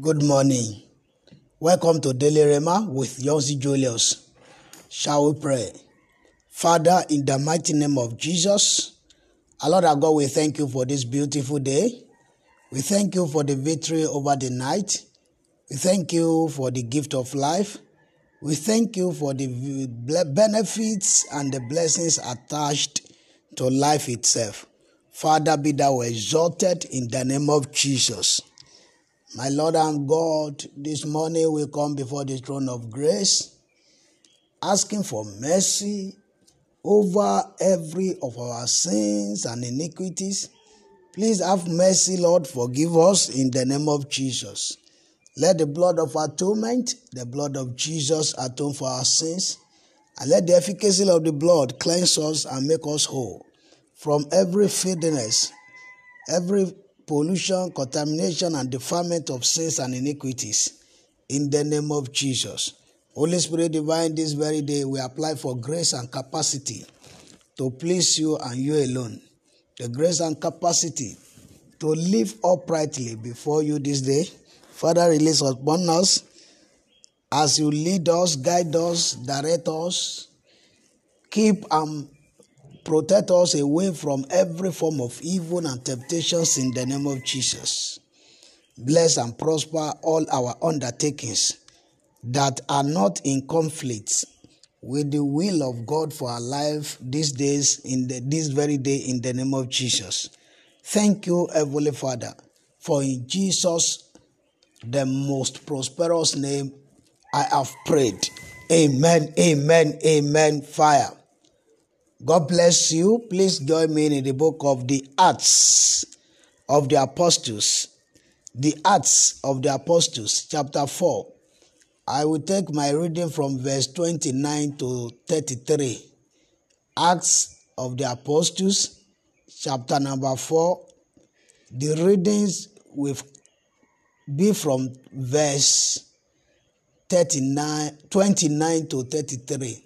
Good morning. Welcome to Daily Rhema with Johnson Julius. Shall we pray? Father, in the mighty name of Jesus, our Lord our God, we thank you for this beautiful day. We thank you for the victory over the night. We thank you for the gift of life. We thank you for the benefits and the blessings attached to life itself. Father, be thou exalted in the name of Jesus. My Lord and God, this morning we come before the throne of grace, asking for mercy over every of our sins and iniquities. Please have mercy, Lord, forgive us in the name of Jesus. Let the blood of atonement, the blood of Jesus, atone for our sins, and let the efficacy of the blood cleanse us and make us whole from every filthiness, every pollution, contamination, and defilement of sins and iniquities. In the name of Jesus. Holy Spirit divine, this very day we apply for grace and capacity to please you and you alone. The grace and capacity to live uprightly before you this day. Father, release upon us as you lead us, guide us, direct us. Keep and protect us away from every form of evil and temptations in the name of Jesus. Bless and prosper all our undertakings that are not in conflict with the will of God for our life these days in the, this very day in the name of Jesus. Thank you, Heavenly Father, for in Jesus, the most prosperous name, I have prayed. Amen, amen, amen. Fire. God bless you. Please join me in the book of the Acts of the Apostles. The Acts of the Apostles, chapter 4. I will take my reading from verse 29 to 33. Acts of the Apostles, chapter number 4. The readings will be from verse 39, 29 to 33.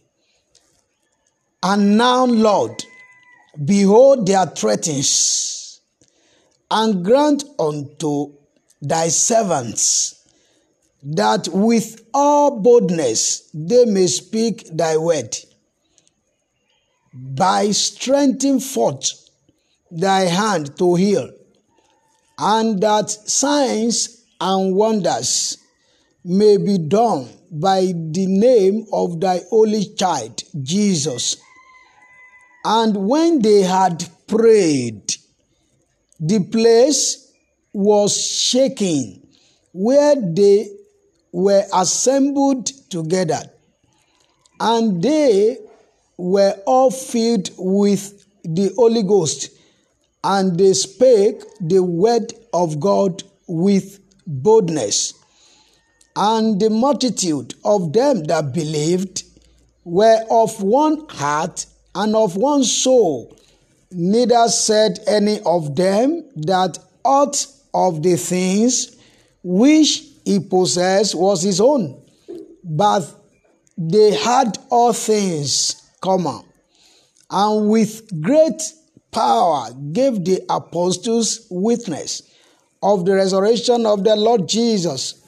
And now, Lord, behold their threatenings, and grant unto thy servants that with all boldness they may speak thy word. By strengthening forth thy hand to heal, and that signs and wonders may be done by the name of thy holy child, Jesus. And when they had prayed, the place was shaking where they were assembled together, and they were all filled with the Holy Ghost, and they spake the word of God with boldness. And the multitude of them that believed were of one heart and of one soul. Neither said any of them that aught of the things which he possessed was his own, but they had all things common, and with great power gave the apostles witness of the resurrection of the Lord Jesus,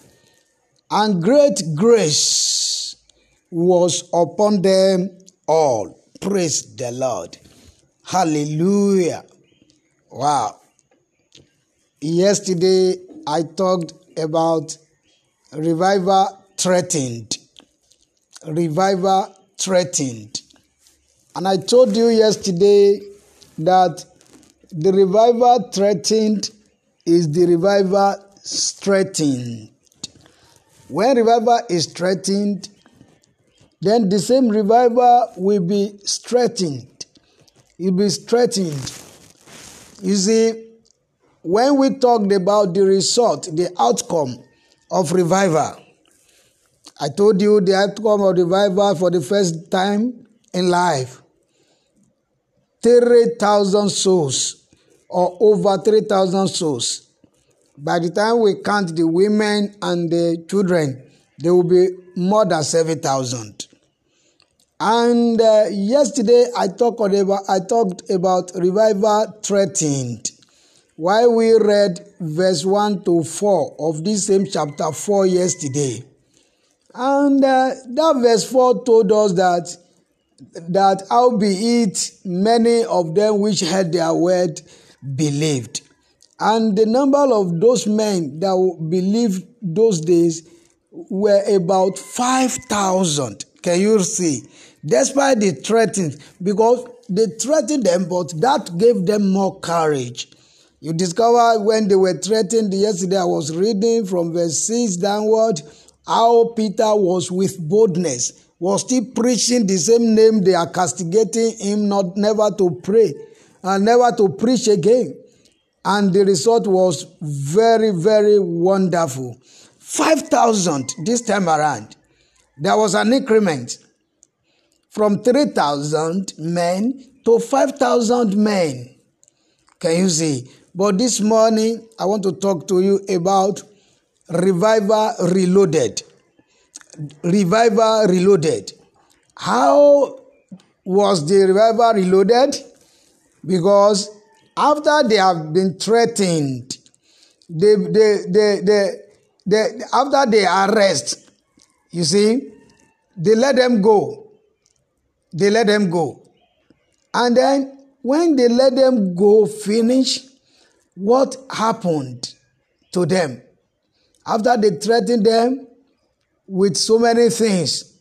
and great grace was upon them all. Praise the Lord. Hallelujah. Wow. Yesterday I talked about revival threatened. Revival threatened. And I told you yesterday that the revival threatened is the revival threatened. When revival is threatened, then the same revival will be strengthened. It will be strengthened. You see, when we talked about the result, the outcome of revival, I told you the outcome of revival for the first time in life 3,000 souls or over 3,000 souls. By the time we count the women and the children, there will be more than 7,000. And uh, yesterday I talked about I talked about revival threatened. Why we read verse 1 to 4 of this same chapter 4 yesterday. And uh, that verse 4 told us that that albeit many of them which heard their word believed. And the number of those men that believed those days were about 5,000. Can you see? Despite the threatening, because they threatened them, but that gave them more courage. You discover when they were threatened yesterday, I was reading from verse 6 downward how Peter was with boldness, was still preaching the same name they are castigating him not never to pray and never to preach again. And the result was very, very wonderful. 5,000 this time around. There was an increment from 3,000 men to 5,000 men. Can you see? But this morning, I want to talk to you about Revival Reloaded. Revival Reloaded. How was the revival reloaded? Because after they have been threatened, they, they, they, they, they, after they arrest, you see, they let them go. They let them go. And then when they let them go finish, what happened to them? After they threatened them with so many things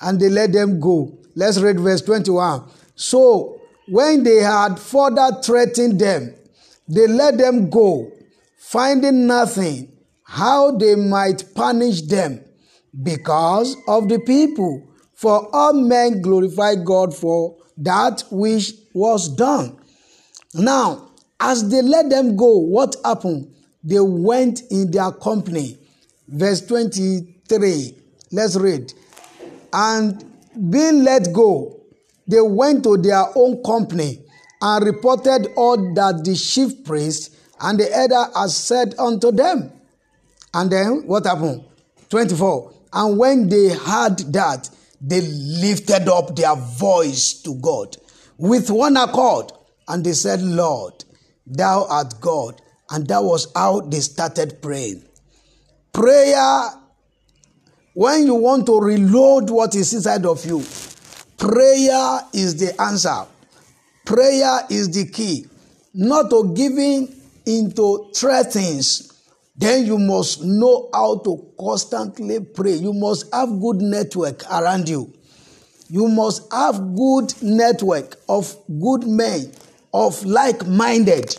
and they let them go. Let's read verse 21. So when they had further threatened them, they let them go, finding nothing how they might punish them because of the people. For all men glorify God for that which was done. Now, as they let them go, what happened? They went in their company. Verse 23. Let's read. And being let go, they went to their own company and reported all that the chief priest and the elder had said unto them. And then what happened? 24. And when they heard that, they lifted up their voice to God with one accord. And they said, Lord, thou art God. And that was how they started praying. Prayer, when you want to reload what is inside of you, prayer is the answer. Prayer is the key. Not to giving into threats then you must know how to constantly pray. You must have good network around you. You must have good network of good men, of like-minded.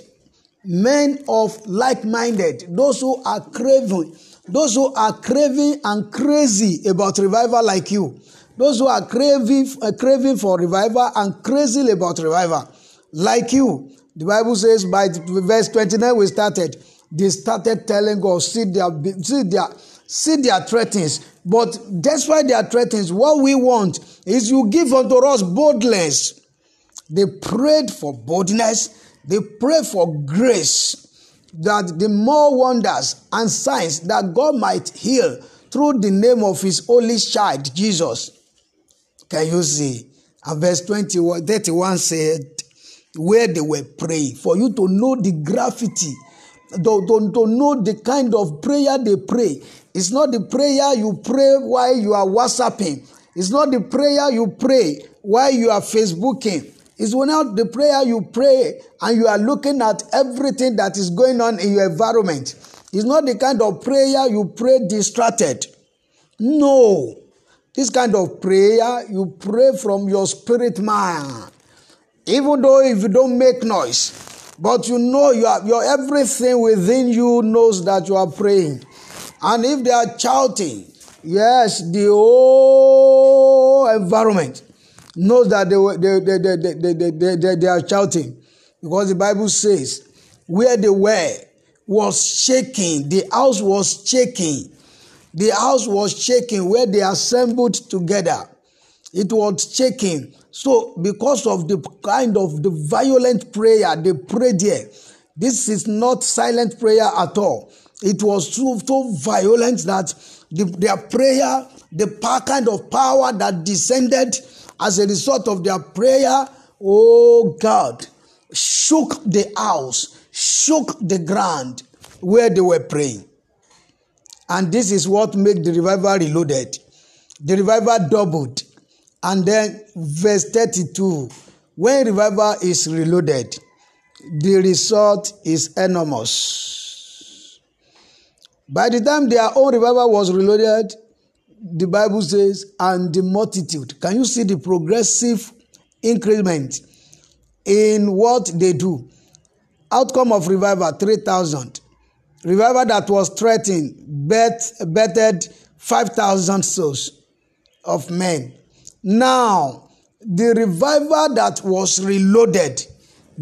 Men of like-minded. Those who are craving, those who are craving and crazy about revival like you. Those who are craving, uh, craving for revival and crazy about revival like you. The Bible says by verse 29 we started they started telling God, see their, see their, see their threats. But despite their threats, what we want is you give unto us boldness. They prayed for boldness. They prayed for grace that the more wonders and signs that God might heal through the name of his only child, Jesus. Can you see? And verse 21, 31 said, where they were praying, for you to know the gravity to, to, to know the kind of prayer they pray. It's not the prayer you pray while you are WhatsApping. It's not the prayer you pray while you are Facebooking. It's not the prayer you pray and you are looking at everything that is going on in your environment. It's not the kind of prayer you pray distracted. No. This kind of prayer you pray from your spirit man. Even though if you don't make noise, but you know you are, your everything within you knows that you are praying. And if they are shouting, yes, the whole environment knows that they, they, they, they, they, they, they, they are shouting. Because the Bible says, where they were was shaking, the house was shaking. The house was shaking where they assembled together. It was shaking. So, because of the kind of the violent prayer they prayed there, this is not silent prayer at all. It was so, so violent that the, their prayer, the kind of power that descended as a result of their prayer, oh God, shook the house, shook the ground where they were praying. And this is what made the revival reloaded. The revival doubled. And then verse 32 when revival is reloaded, the result is enormous. By the time their own revival was reloaded, the Bible says, and the multitude. Can you see the progressive increment in what they do? Outcome of revival 3,000. Revival that was threatened, bet, bettered 5,000 souls of men. Now, the revival that was reloaded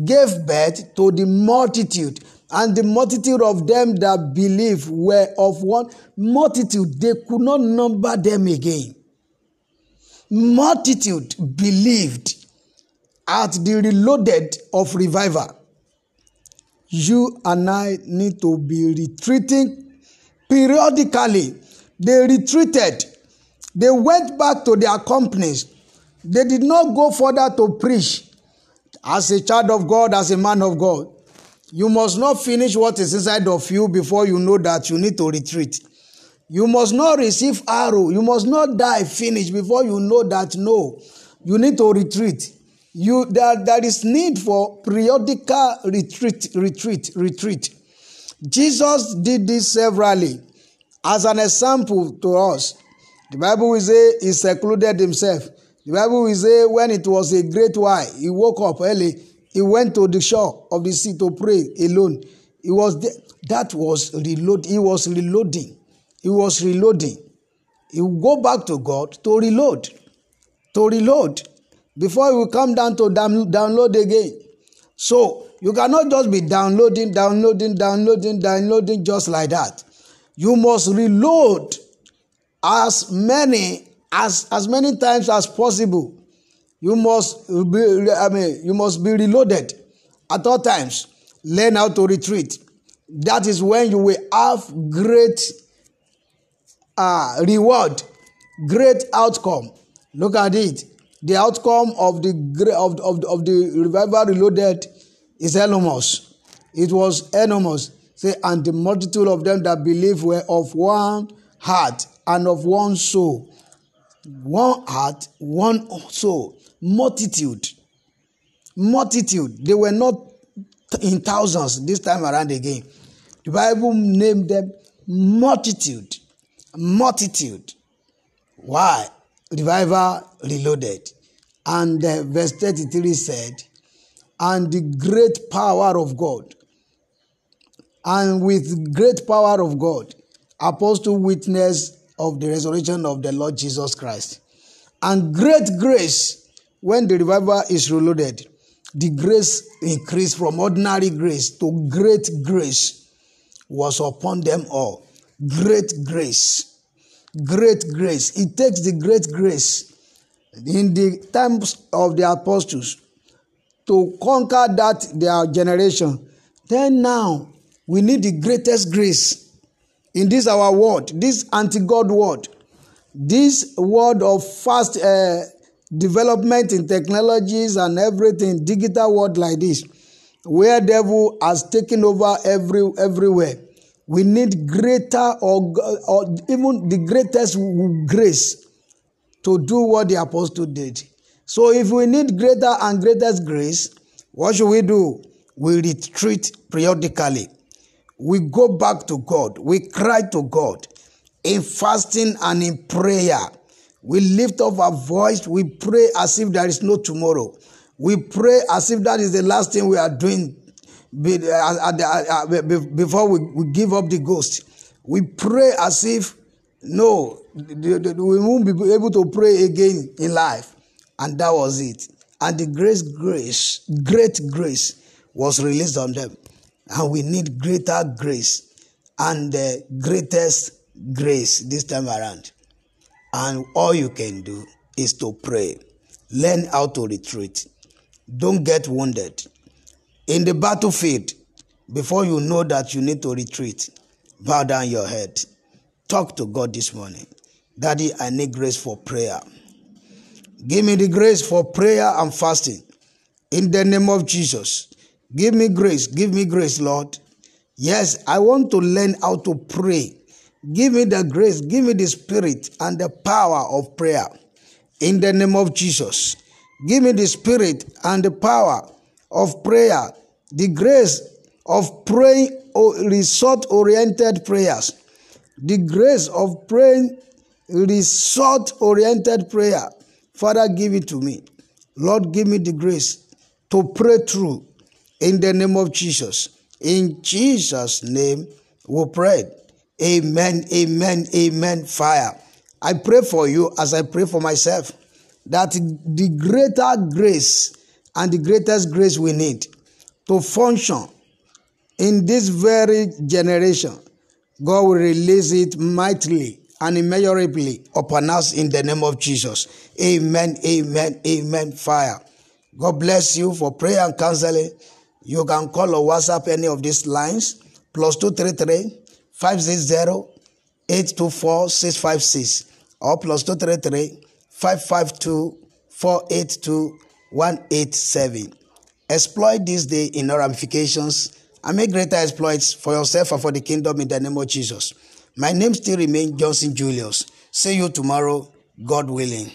gave birth to the multitude and the multitude of them that believe were of one multitude. They could not number them again. Multitude believed at the reloaded of revival. You and i need to be retreating periodically. They retreated they went back to their companies they did not go further to preach as a child of god as a man of god You must not finish what is inside of you before you know that you need to retreat. You must not receive arrow. You must not die finish before you know that no, you need to retreat. You there, there is need for periodical retreat, retreat, retreat. Jesus did this severally as an example to us. The Bible will say he secluded himself. The Bible will say when it was a great while, he woke up early He went to the shore of the sea to pray alone. He was there. That was reload. He was reloading. He was reloading. He will go back to God to reload. To reload. Before he will come down to download again. So you cannot just be downloading, downloading, downloading, downloading just like that. You must reload as many as as many times as possible you must be i mean you must be reloaded at all times. Learn how to retreat. That is when you will have great uh, reward great outcome. Look at it. The outcome of the of, of, of the revival reloaded is enormous. It was enormous. Say and the multitude of them that believe were of one heart and of one soul one heart one soul multitude multitude. They were not in thousands this time around again. The bible named them multitude multitude. Why? Revival reloaded. And uh, verse 33 said and the great power of god and with great power of god apostle witness of the resurrection of the lord jesus christ and great grace when the revival is reloaded, the grace increased from ordinary grace to great grace was upon them all. Great grace. Great grace. It takes the great grace in the times of the apostles to conquer that their generation. Then now we need the greatest grace in this our world, this anti-God world, this world of fast uh, development in technologies and everything digital world like this where devil has taken over every everywhere. We need greater or, or even the greatest grace to do what the apostle did. So if we need greater and greatest grace what should we do? We retreat periodically we go back to god we cry to god in fasting and in prayer We lift up our voice. We pray as if there is no tomorrow. We pray as if that is the last thing we are doing uh, uh, uh, before we give up the ghost. We pray as if no, we won't be able to pray again in life. And that was it. And the grace, grace, great grace was released on them. And we need greater grace and the greatest grace this time around. And all you can do is to pray. Learn how to retreat. Don't get wounded. In the battlefield, before you know that you need to retreat, bow down your head. Talk to God this morning. Daddy, I need grace for prayer. Give me the grace for prayer and fasting. In the name of Jesus, Give me grace. Give me grace, Lord. Yes, I want to learn how to pray. Give me the grace, give me the spirit and the power of prayer. In the name of Jesus. Give me the spirit and the power of prayer, the grace of praying result oriented prayers, the grace of praying result oriented prayer. Father, give it to me. Lord, give me the grace to pray through in the name of Jesus. In Jesus' name, we pray. Amen, amen, amen. Fire. I pray for you as I pray for myself that the greater grace and the greatest grace we need to function in this very generation, God will release it mightily and immeasurably upon us in the name of Jesus. Amen, amen, amen. Fire. God bless you for prayer and counseling. You can call or WhatsApp any of these lines plus 233 560 824 656 or plus 233 552 482 187. Exploit this day in our ramifications and make greater exploits for yourself and for the kingdom in the name of Jesus. My name still remains Johnson Julius. See you tomorrow, God willing.